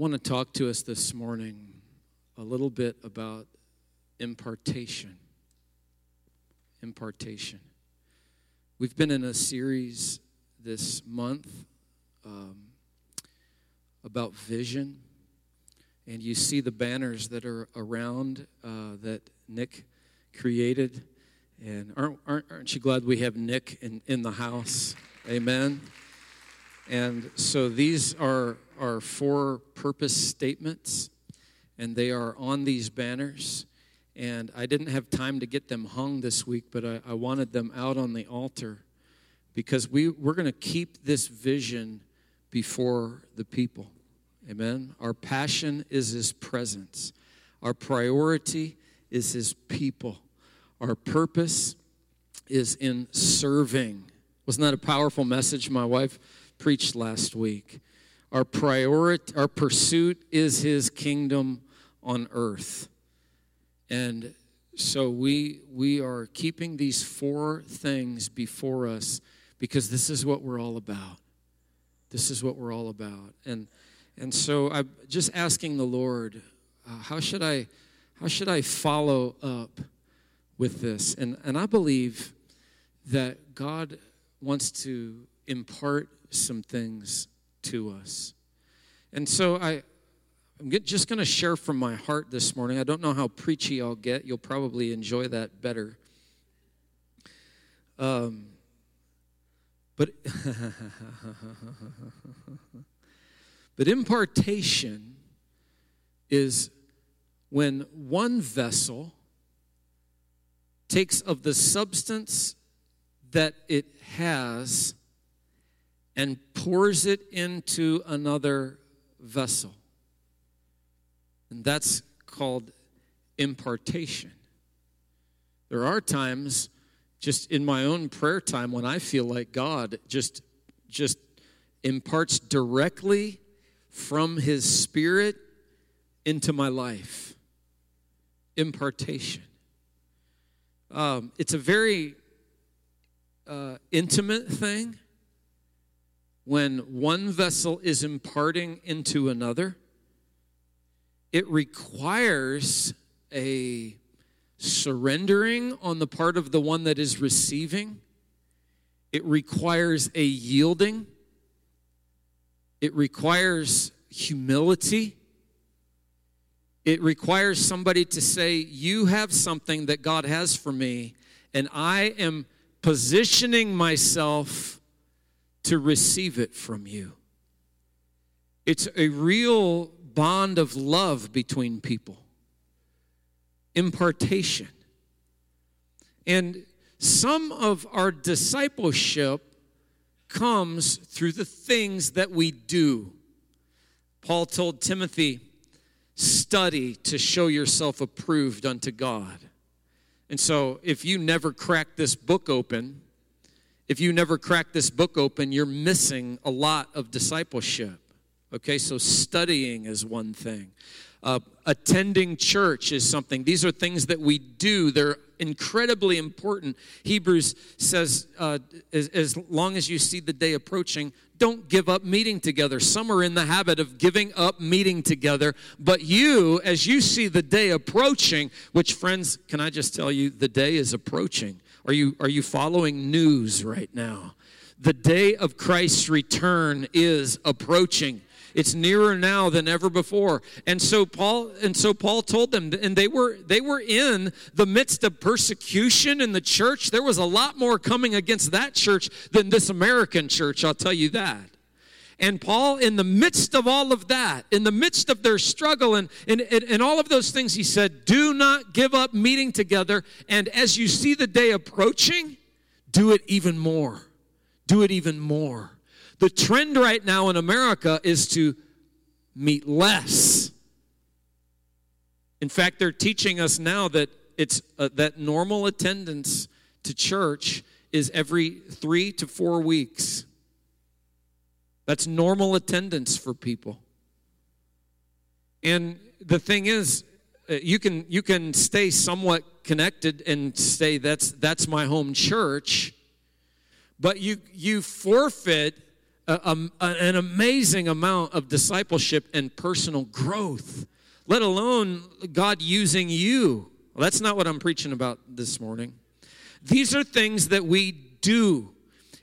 want to talk to us this morning a little bit about impartation. Impartation. We've been in a series this month um, about vision, and you see the banners that are around uh, that Nick created. And aren't, aren't, aren't you glad we have Nick in, in the house? Amen. And so these are our four purpose statements, and they are on these banners. And I didn't have time to get them hung this week, but I, I wanted them out on the altar because we, we're going to keep this vision before the people. Amen. Our passion is His presence, our priority is His people, our purpose is in serving. Wasn't that a powerful message my wife preached last week? Our priority, our pursuit is His kingdom on earth. And so we we are keeping these four things before us because this is what we're all about. This is what we're all about. And and so I'm just asking the Lord, uh, how should I how should I follow up with this? And and I believe that God wants to impart some things to us. And so I I'm just going to share from my heart this morning. I don't know how preachy I'll get. You'll probably enjoy that better. Um, but, but impartation is when one vessel takes of the substance that it has and pours it into another vessel. And that's called impartation. There are times just in my own prayer time when I feel like God just just imparts directly from his spirit into my life. Impartation. Um, it's a very uh, intimate thing when one vessel is imparting into another it requires a surrendering on the part of the one that is receiving, it requires a yielding, it requires humility. It requires somebody to say, You have something that God has for me, and I am positioning myself to receive it from you. It's a real bond of love between people, impartation. And some of our discipleship comes through the things that we do. Paul told Timothy, study to show yourself approved unto God. And so, if you never crack this book open, if you never crack this book open, you're missing a lot of discipleship. Okay, so studying is one thing. Uh, attending church is something. These are things that we do. They're incredibly important. Hebrews says, uh, as, as long as you see the day approaching, don't give up meeting together. Some are in the habit of giving up meeting together. But you, as you see the day approaching, which, friends, can I just tell you, the day is approaching. Are you, are you following news right now? The day of Christ's return is approaching. It's nearer now than ever before. And so Paul and so Paul told them and they were they were in the midst of persecution in the church. There was a lot more coming against that church than this American church, I'll tell you that. And Paul, in the midst of all of that, in the midst of their struggle and, and, and, all of those things, he said, Do not give up meeting together. And as you see the day approaching, do it even more. Do it even more. The trend right now in America is to meet less. In fact, they're teaching us now that it's uh, that normal attendance to church is every 3 to 4 weeks. That's normal attendance for people. And the thing is, uh, you can you can stay somewhat connected and say that's that's my home church, but you you forfeit a, a, an amazing amount of discipleship and personal growth, let alone God using you. Well, that's not what I'm preaching about this morning. These are things that we do.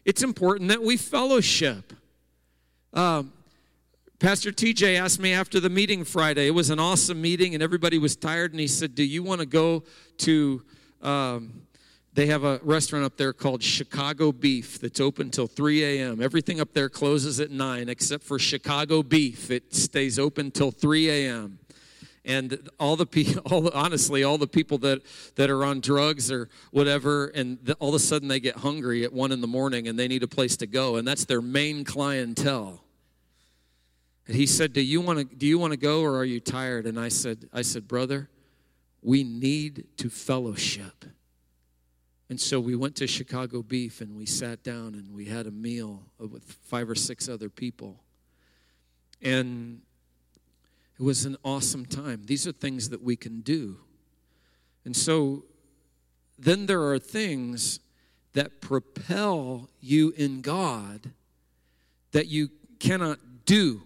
It's important that we fellowship. Um, Pastor TJ asked me after the meeting Friday. It was an awesome meeting, and everybody was tired. And he said, "Do you want to go to?" Um, they have a restaurant up there called Chicago Beef that's open till 3 a.m. Everything up there closes at 9 except for Chicago Beef. It stays open till 3 a.m. And all the people, honestly, all the people that, that are on drugs or whatever, and the, all of a sudden they get hungry at 1 in the morning and they need a place to go, and that's their main clientele. And he said, "Do you want to do you want to go or are you tired?" And I said, "I said, brother, we need to fellowship." And so we went to Chicago Beef and we sat down and we had a meal with five or six other people. And it was an awesome time. These are things that we can do. And so then there are things that propel you in God that you cannot do.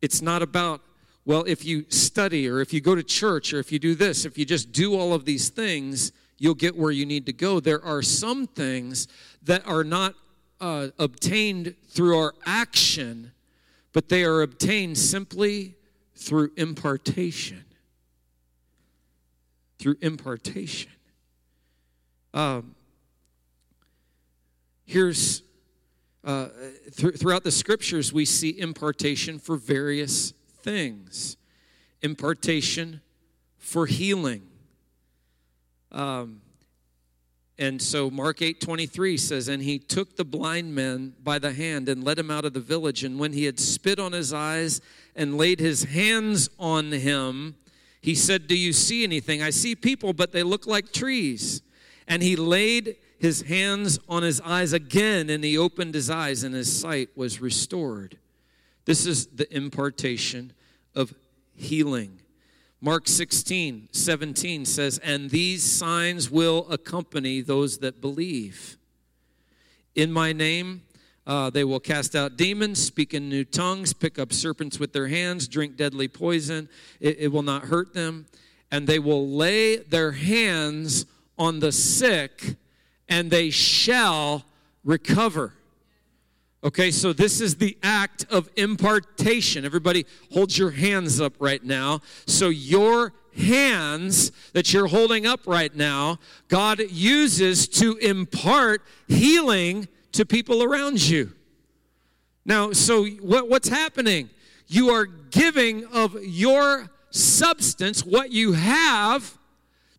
It's not about, well, if you study or if you go to church or if you do this, if you just do all of these things, you'll get where you need to go. There are some things that are not uh, obtained through our action, but they are obtained simply through impartation. Through impartation. Um, here's uh, th- throughout the scriptures, we see impartation for various things. Impartation for healing. Um, and so Mark 8 23 says, And he took the blind man by the hand and led him out of the village. And when he had spit on his eyes and laid his hands on him, he said, Do you see anything? I see people, but they look like trees. And he laid his hands on his eyes again, and he opened his eyes, and his sight was restored. This is the impartation of healing. Mark 16, 17 says, And these signs will accompany those that believe. In my name, uh, they will cast out demons, speak in new tongues, pick up serpents with their hands, drink deadly poison. It, it will not hurt them. And they will lay their hands on the sick, and they shall recover. Okay, so this is the act of impartation. Everybody, hold your hands up right now. So, your hands that you're holding up right now, God uses to impart healing to people around you. Now, so what, what's happening? You are giving of your substance, what you have,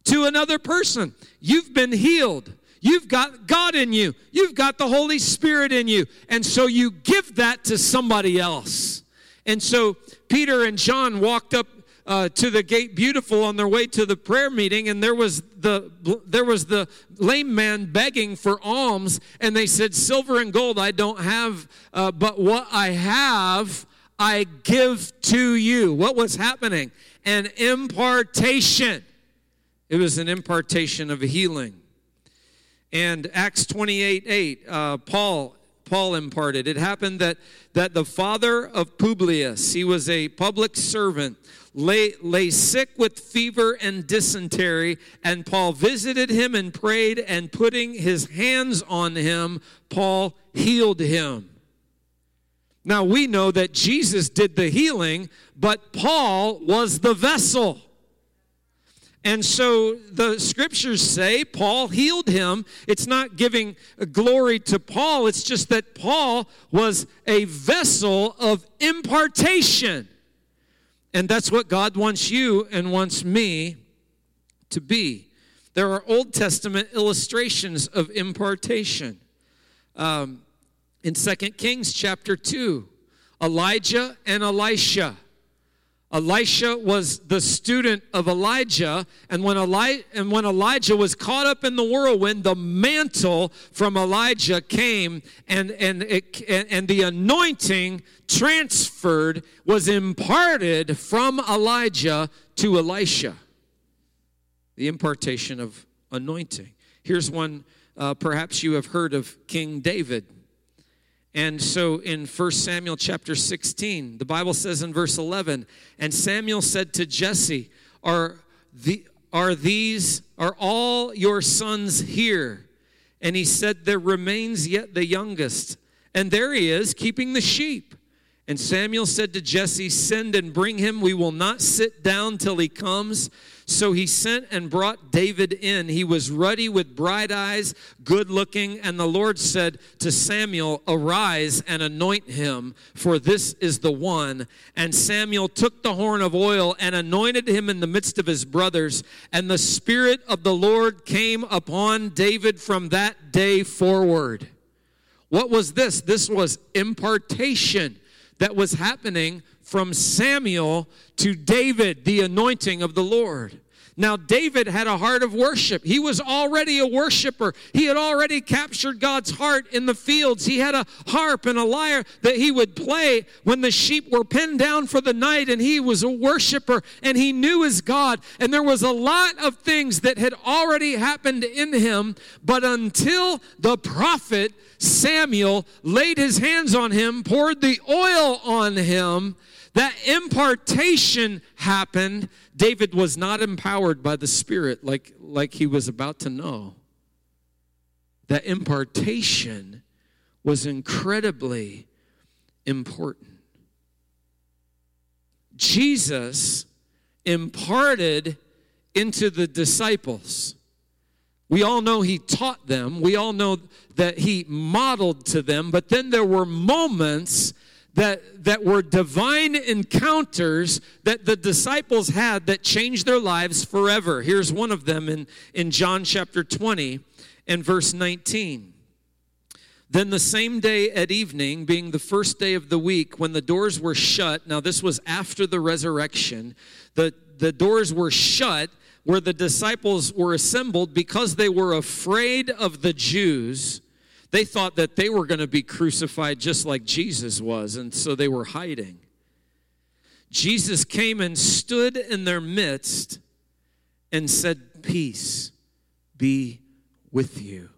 to another person. You've been healed. You've got God in you. You've got the Holy Spirit in you. And so you give that to somebody else. And so Peter and John walked up uh, to the gate beautiful on their way to the prayer meeting and there was the there was the lame man begging for alms and they said silver and gold i don't have uh, but what i have i give to you what was happening an impartation it was an impartation of healing and Acts 28 8, uh, Paul Paul imparted. It happened that, that the father of Publius, he was a public servant, lay, lay sick with fever and dysentery, and Paul visited him and prayed, and putting his hands on him, Paul healed him. Now we know that Jesus did the healing, but Paul was the vessel. And so the scriptures say Paul healed him. It's not giving glory to Paul, it's just that Paul was a vessel of impartation. And that's what God wants you and wants me to be. There are Old Testament illustrations of impartation. Um, in 2 Kings chapter 2, Elijah and Elisha Elisha was the student of Elijah, and when, Eli- and when Elijah was caught up in the whirlwind, the mantle from Elijah came, and, and, it, and the anointing transferred, was imparted from Elijah to Elisha. The impartation of anointing. Here's one, uh, perhaps you have heard of King David. And so in 1 Samuel chapter 16, the Bible says in verse 11, and Samuel said to Jesse, Are, the, are these, are all your sons here? And he said, There remains yet the youngest. And there he is, keeping the sheep. And Samuel said to Jesse, Send and bring him. We will not sit down till he comes. So he sent and brought David in. He was ruddy with bright eyes, good looking. And the Lord said to Samuel, Arise and anoint him, for this is the one. And Samuel took the horn of oil and anointed him in the midst of his brothers. And the Spirit of the Lord came upon David from that day forward. What was this? This was impartation that was happening from Samuel to David, the anointing of the Lord. Now, David had a heart of worship. He was already a worshiper. He had already captured God's heart in the fields. He had a harp and a lyre that he would play when the sheep were pinned down for the night, and he was a worshiper and he knew his God. And there was a lot of things that had already happened in him, but until the prophet Samuel laid his hands on him, poured the oil on him, that impartation happened. David was not empowered by the Spirit like, like he was about to know. That impartation was incredibly important. Jesus imparted into the disciples. We all know he taught them. We all know that he modeled to them. But then there were moments that, that were divine encounters that the disciples had that changed their lives forever. Here's one of them in, in John chapter 20 and verse 19. Then the same day at evening, being the first day of the week, when the doors were shut, now this was after the resurrection, the, the doors were shut where the disciples were assembled because they were afraid of the Jews they thought that they were going to be crucified just like Jesus was, and so they were hiding. Jesus came and stood in their midst and said, Peace be with you.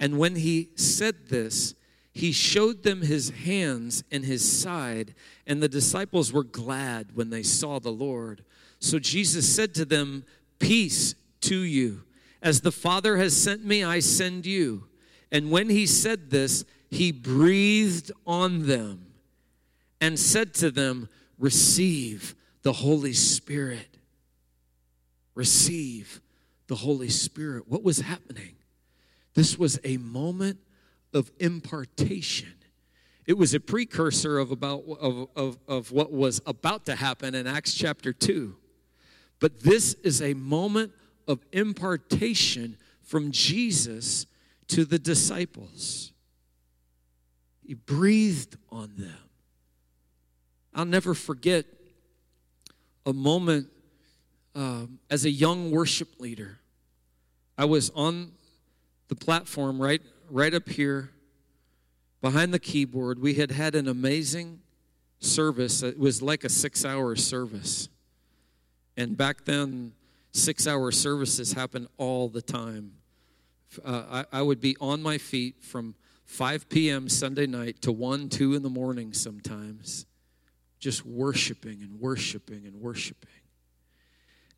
And when he said this, he showed them his hands and his side, and the disciples were glad when they saw the Lord. So Jesus said to them, Peace to you. As the Father has sent me, I send you. And when he said this, he breathed on them and said to them, Receive the Holy Spirit. Receive the Holy Spirit. What was happening? This was a moment of impartation. It was a precursor of, about, of, of, of what was about to happen in Acts chapter 2. But this is a moment of impartation from Jesus to the disciples. He breathed on them. I'll never forget a moment um, as a young worship leader. I was on the platform right, right up here behind the keyboard. We had had an amazing service. It was like a six hour service. And back then, six hour services happened all the time uh, I, I would be on my feet from 5 p.m. Sunday night to 1, 2 in the morning sometimes, just worshiping and worshiping and worshiping.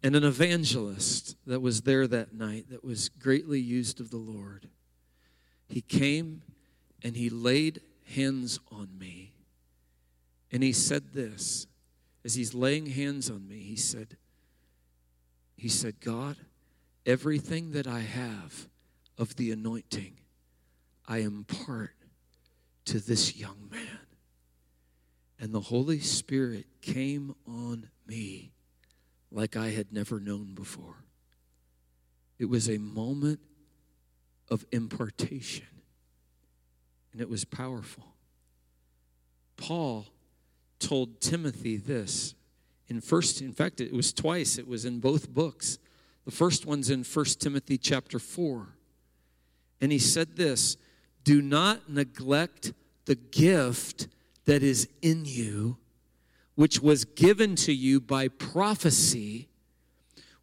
And an evangelist that was there that night that was greatly used of the Lord, he came and he laid hands on me. And he said this as he's laying hands on me, he said, he said, God, everything that I have of the anointing I impart to this young man. And the Holy Spirit came on me like I had never known before. It was a moment of impartation, and it was powerful. Paul told Timothy this in first in fact it was twice it was in both books the first one's in First timothy chapter 4 and he said this Do not neglect the gift that is in you, which was given to you by prophecy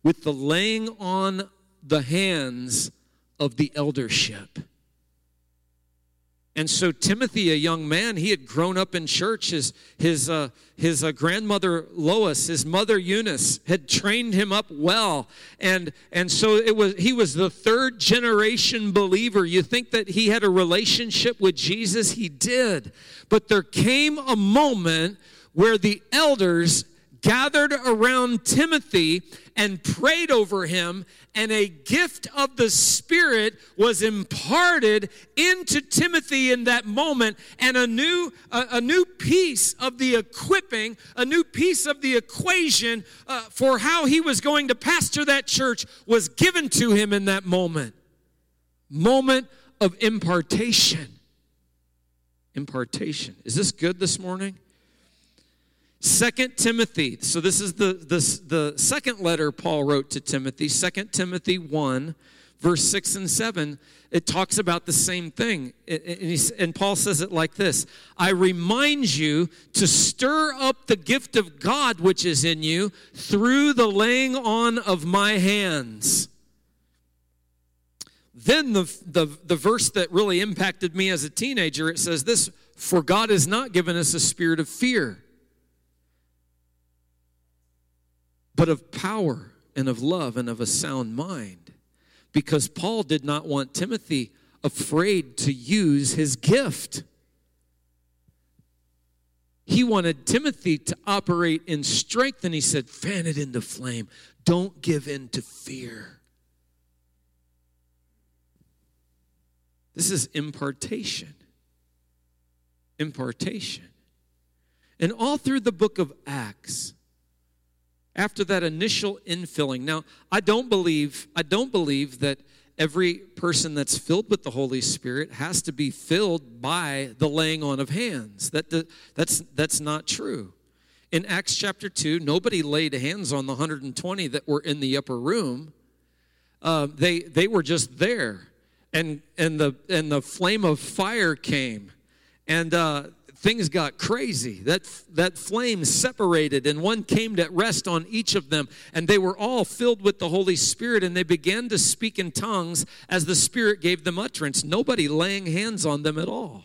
with the laying on the hands of the eldership. And so Timothy, a young man, he had grown up in church. His, his, uh, his uh, grandmother Lois, his mother Eunice, had trained him up well. And, and so it was, he was the third generation believer. You think that he had a relationship with Jesus? He did. But there came a moment where the elders gathered around Timothy and prayed over him, and a gift of the Spirit was imparted into Timothy in that moment, and a new, a, a new piece of the equipping, a new piece of the equation uh, for how he was going to pastor that church was given to him in that moment. Moment of impartation. Impartation. Is this good this morning? Second Timothy. So this is the, the, the second letter Paul wrote to Timothy, Second Timothy 1, verse 6 and 7. It talks about the same thing. And, and Paul says it like this I remind you to stir up the gift of God which is in you through the laying on of my hands. Then the, the, the verse that really impacted me as a teenager, it says this For God has not given us a spirit of fear but of power and of love and of a sound mind. Because Paul did not want Timothy afraid to use his gift. He wanted Timothy to operate in strength, and he said, fan it into flame. Don't give in to fear. This is impartation. Impartation. And all through the book of Acts, after that initial infilling. Now, I don't believe I don't believe that every person that's filled with the Holy Spirit has to be filled by the laying on of hands. That that's that's not true. In Acts chapter 2, nobody laid hands on the 120 that were in the upper room. Uh, they they were just there, and and the and the flame of fire came, and uh, things got crazy. That, that flame separated, and one came to rest on each of them, and they were all filled with the Holy Spirit, and they began to speak in tongues as the Spirit gave them utterance. Nobody laying hands on them at all.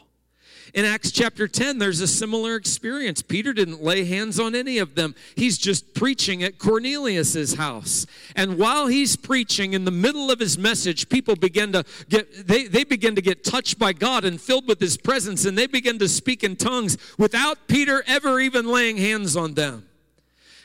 In Acts chapter 10, there's a similar experience. Peter didn't lay hands on any of them. He's just preaching at Cornelius's house. And while he's preaching in the middle of his message, people begin to get they, they begin to get touched by God and filled with his presence, and they begin to speak in tongues without Peter ever even laying hands on them.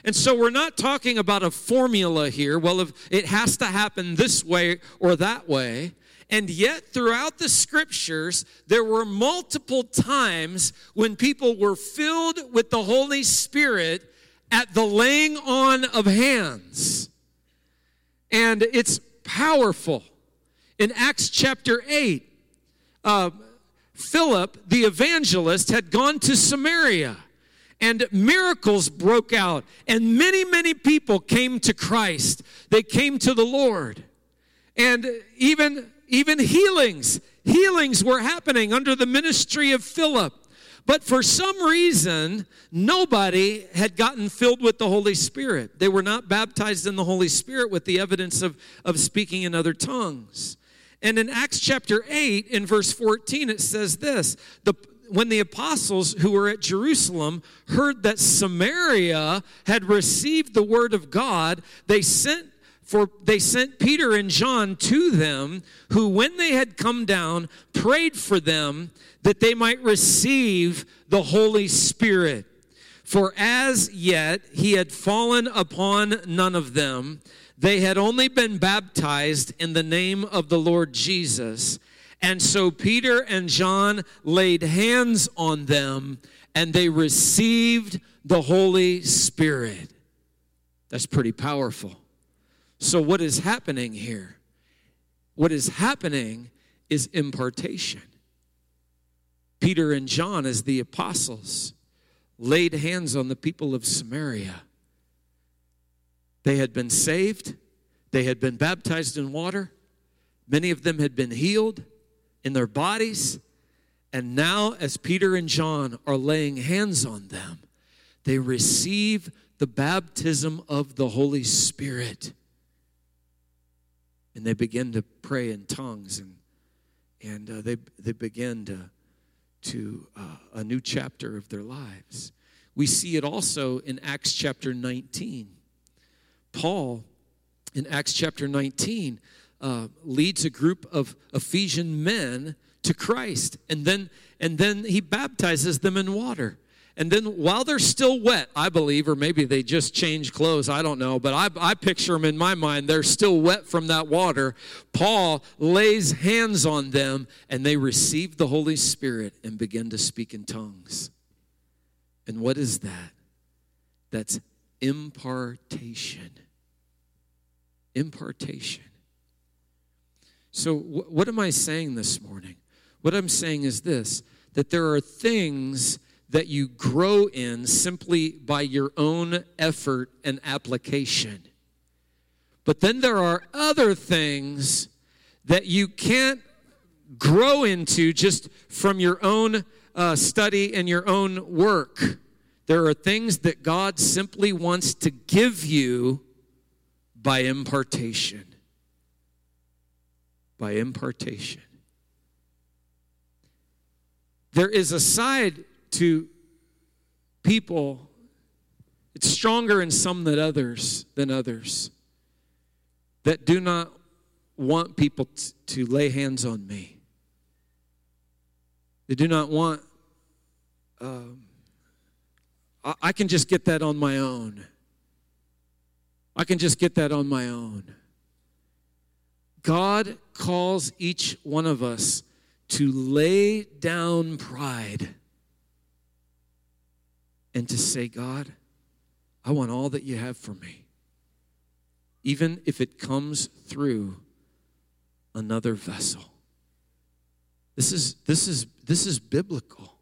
And so we're not talking about a formula here. Well, if it has to happen this way or that way. And yet, throughout the scriptures, there were multiple times when people were filled with the Holy Spirit at the laying on of hands. And it's powerful. In Acts chapter 8, uh, Philip, the evangelist, had gone to Samaria and miracles broke out, and many, many people came to Christ. They came to the Lord. And even even healings. Healings were happening under the ministry of Philip. But for some reason, nobody had gotten filled with the Holy Spirit. They were not baptized in the Holy Spirit with the evidence of, of speaking in other tongues. And in Acts chapter 8, in verse 14, it says this the, When the apostles who were at Jerusalem heard that Samaria had received the word of God, they sent for they sent Peter and John to them, who, when they had come down, prayed for them that they might receive the Holy Spirit. For as yet he had fallen upon none of them, they had only been baptized in the name of the Lord Jesus. And so Peter and John laid hands on them, and they received the Holy Spirit. That's pretty powerful. So, what is happening here? What is happening is impartation. Peter and John, as the apostles, laid hands on the people of Samaria. They had been saved, they had been baptized in water, many of them had been healed in their bodies. And now, as Peter and John are laying hands on them, they receive the baptism of the Holy Spirit and they begin to pray in tongues and and uh, they they begin to to uh, a new chapter of their lives. We see it also in Acts chapter 19. Paul, in Acts chapter 19, uh, leads a group of Ephesian men to Christ, and then and then he baptizes them in water. And then while they're still wet, I believe, or maybe they just changed clothes, I don't know, but I, I picture them in my mind, they're still wet from that water. Paul lays hands on them and they receive the Holy Spirit and begin to speak in tongues. And what is that? That's impartation. Impartation. So, wh- what am I saying this morning? What I'm saying is this that there are things that you grow in simply by your own effort and application. But then there are other things that you can't grow into just from your own uh, study and your own work. There are things that God simply wants to give you by impartation. By impartation. There is a side to people, it's stronger in some than others than others that do not want people t- to lay hands on me. They do not want, um, I-, I can just get that on my own. I can just get that on my own. God calls each one of us to lay down pride and to say, God, I want all that you have for me, even if it comes through another vessel. This is, this is, this is biblical.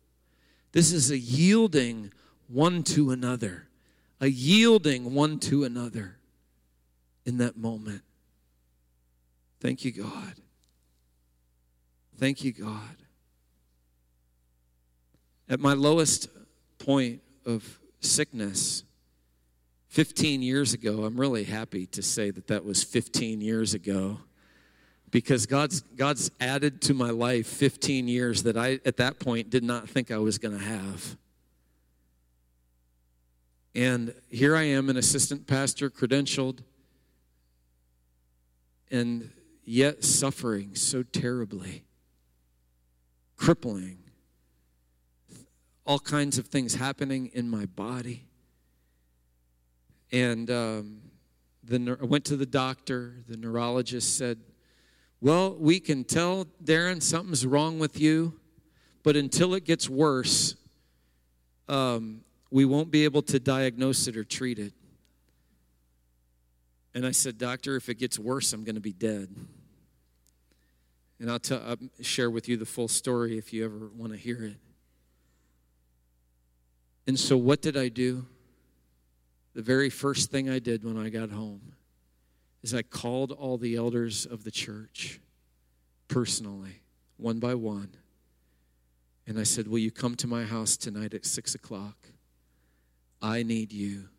This is a yielding one to another, a yielding one to another in that moment. Thank you, God. Thank you, God. At my lowest point of sickness 15 years ago. I'm really happy to say that that was 15 years ago because God's, God's added to my life 15 years that I, at that point, did not think I was going to have. And here I am, an assistant pastor, credentialed, and yet suffering so terribly, crippling all kinds of things happening in my body. And um, the, I went to the doctor. The neurologist said, Well, we can tell, Darren, something's wrong with you, but until it gets worse, um, we won't be able to diagnose it or treat it. And I said, Doctor, if it gets worse, I'm going to be dead. And I'll, tell, I'll share with you the full story if you ever want to hear it. And so, what did I do? The very first thing I did when I got home is I called all the elders of the church personally, one by one. And I said, Will you come to my house tonight at six o'clock? I need you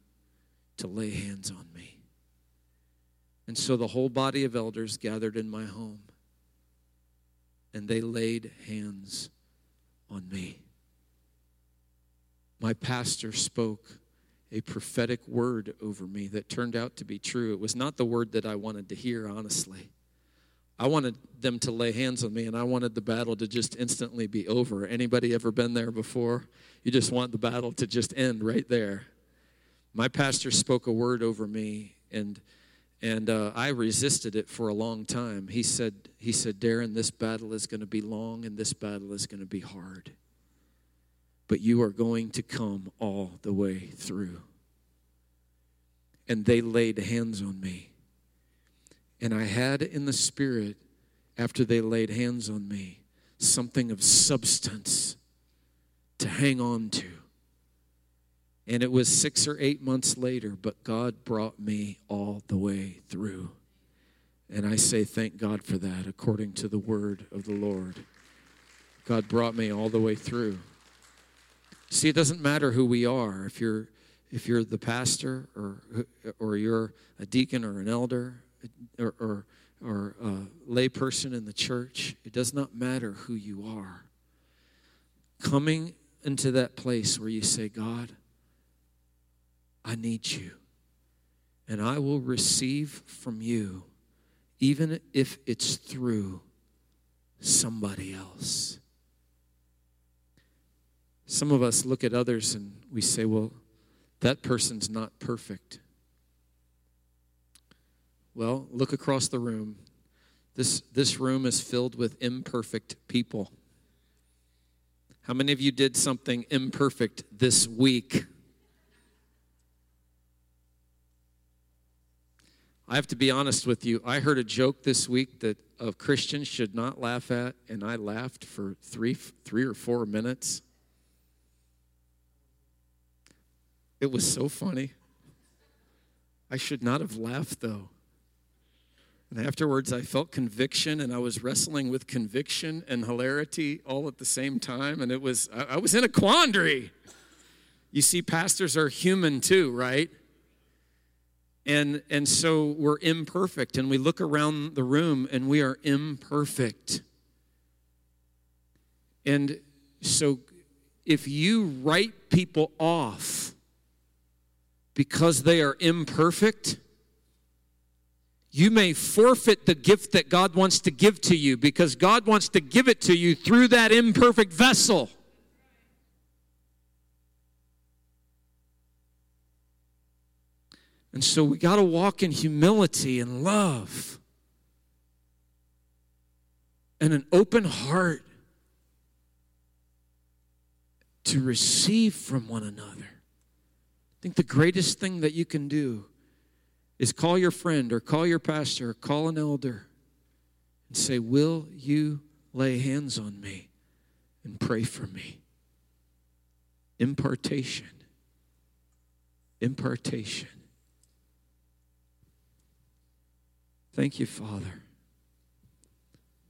to lay hands on me. And so the whole body of elders gathered in my home and they laid hands on me my pastor spoke a prophetic word over me that turned out to be true. It was not the word that I wanted to hear, honestly. I wanted them to lay hands on me and I wanted the battle to just instantly be over. Anybody ever been there before? You just want the battle to just end right there. My pastor spoke a word over me and and uh, I resisted it for a long time. He said, he said, Darren, this battle is going to be long and this battle is going to be hard but you are going to come all the way through. And they laid hands on me. And I had in the spirit, after they laid hands on me, something of substance to hang on to. And it was six or eight months later, but God brought me all the way through. And I say, thank God for that, according to the word of the Lord. God brought me all the way through. See, it doesn't matter who we are. If you're if you're the pastor or or you're a deacon or an elder or or, or a layperson in the church, it does not matter who you are. coming into that place where you say, God, I need you. And I will receive from you, even if it's through somebody else. Some of us look at others and we say, well, that person's not perfect. Well, look across the room. This, this room is filled with imperfect people. How many of you did something imperfect this week? I have to be honest with you. I heard a joke this week that a Christian should not laugh at, and I laughed for three, three or four minutes. It was so funny. I should not have laughed, though. And afterwards, I felt conviction, and I was wrestling with conviction and hilarity all at the same time. And it was, I was in a quandary. You see, pastors are human too, right? And, and so we're imperfect, and we look around the room and we are imperfect. And so if you write people off because they are imperfect, you may forfeit the gift that God wants to give to you because God wants to give it to you through that imperfect vessel. And so we got to walk in humility and love and an open heart to receive from one another. I think the greatest thing that you can do is call your friend or call your pastor or call an elder and say, Will you lay hands on me and pray for me? Impartation. Impartation. Thank you, Father.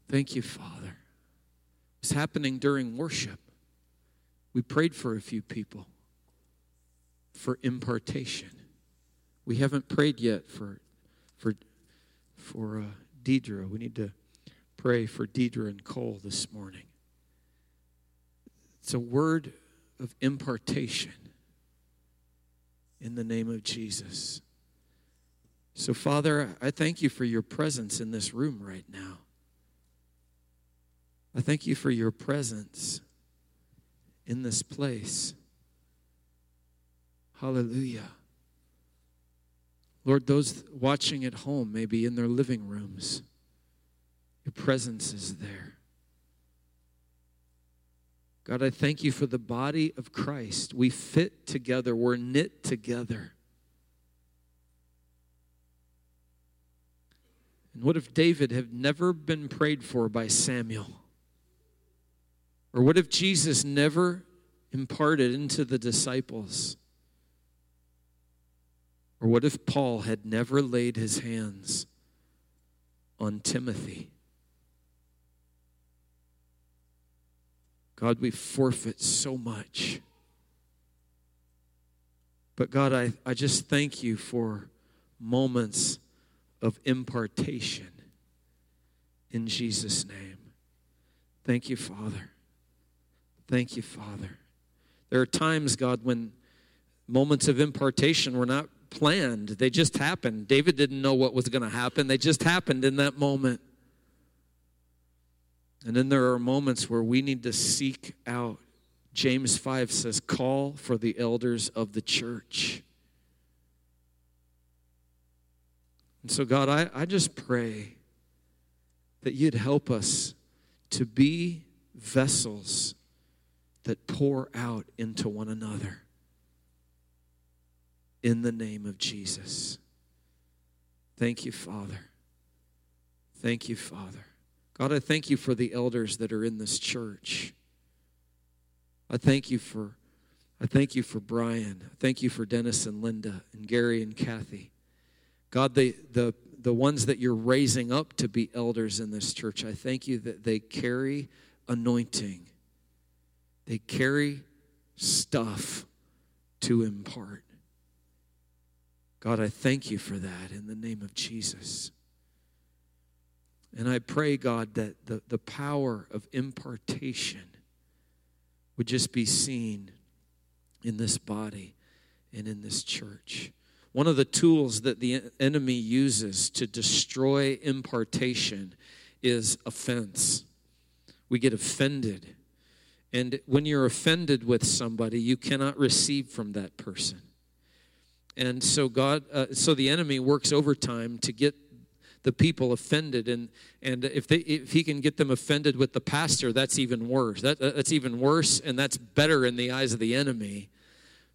Thank you, Father. It's happening during worship. We prayed for a few people for impartation. We haven't prayed yet for for for uh, Deidre. We need to pray for Deidre and Cole this morning. It's a word of impartation in the name of Jesus. So, Father, I thank you for your presence in this room right now. I thank you for your presence in this place. Hallelujah. Lord, those watching at home, maybe in their living rooms, your presence is there. God, I thank you for the body of Christ. We fit together, we're knit together. And what if David had never been prayed for by Samuel? Or what if Jesus never imparted into the disciples? Or what if Paul had never laid his hands on Timothy? God, we forfeit so much. But God, I, I just thank you for moments of impartation in Jesus' name. Thank you, Father. Thank you, Father. There are times, God, when moments of impartation were not planned, they just happened. David didn't know what was going to happen, they just happened in that moment. And then there are moments where we need to seek out. James 5 says, Call for the elders of the church. And so, God, I, I just pray that you'd help us to be vessels that pour out into one another in the name of Jesus. Thank you, Father. Thank you, Father. God, I thank you for the elders that are in this church. I thank you for I thank you for Brian. I thank you for Dennis and Linda and Gary and Kathy. God, the the the ones that you're raising up to be elders in this church, I thank you that they carry anointing. They carry stuff to impart. God, I thank you for that in the name of Jesus. And I pray, God, that the, the power of impartation would just be seen in this body and in this church. One of the tools that the enemy uses to destroy impartation is offense. We get offended. And when you're offended with somebody, you cannot receive from that person. And so God, uh, so the enemy works overtime to get the people offended, and and if they if he can get them offended with the pastor, that's even worse. That that's even worse, and that's better in the eyes of the enemy,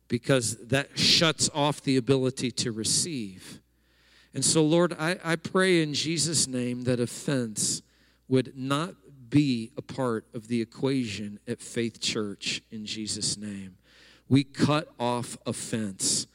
because that shuts off the ability to receive. And so, Lord, I, I pray in Jesus' name that offense would not be a part of the equation at Faith Church in Jesus' name. We cut off offense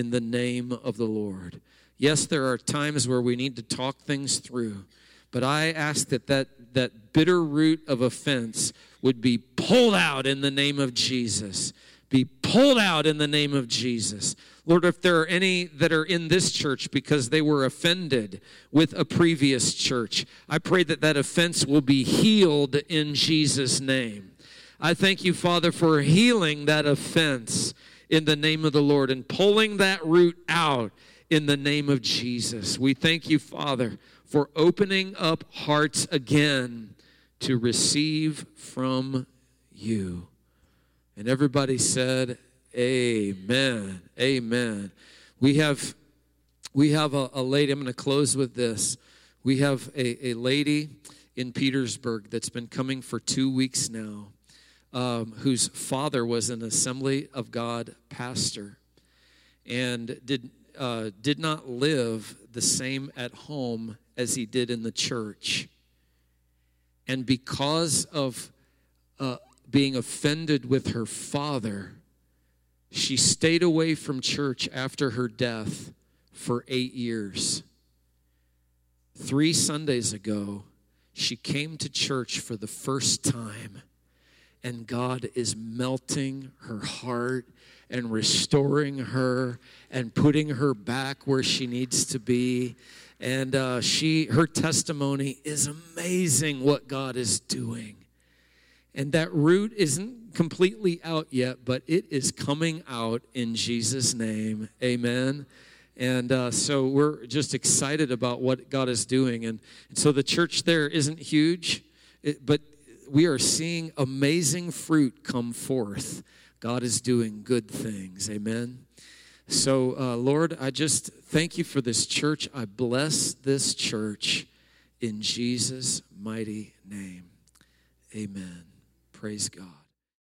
in the name of the Lord. Yes, there are times where we need to talk things through, but I ask that that, that bitter root of offense would be pulled out in the name of Jesus. Be pulled out in the name of Jesus. Lord, if there are any that are in this church because they were offended with a previous church, I pray that that offense will be healed in Jesus' name. I thank you, Father, for healing that offense in the name of the Lord and pulling that root out in the name of Jesus. We thank you, Father, for opening up hearts again to receive from you. And everybody said, Amen. Amen. We have we have a, a lady, I'm going to close with this. We have a, a lady in Petersburg that's been coming for two weeks now um, whose father was an Assembly of God pastor and did, uh, did not live the same at home as he did in the church. And because of uh, being offended with her father, she stayed away from church after her death for eight years. Three Sundays ago, she came to church for the first time and God is melting her heart and restoring her and putting her back where she needs to be. And uh, she, her testimony is amazing what God is doing. And that root isn't completely out yet, but it is coming out in Jesus' name. Amen. And uh, so we're just excited about what God is doing. And, so the church there isn't huge, but we are seeing amazing fruit come forth. God is doing good things. Amen. So, uh, Lord, I just thank you for this church. I bless this church in Jesus' mighty name. Amen. Praise God.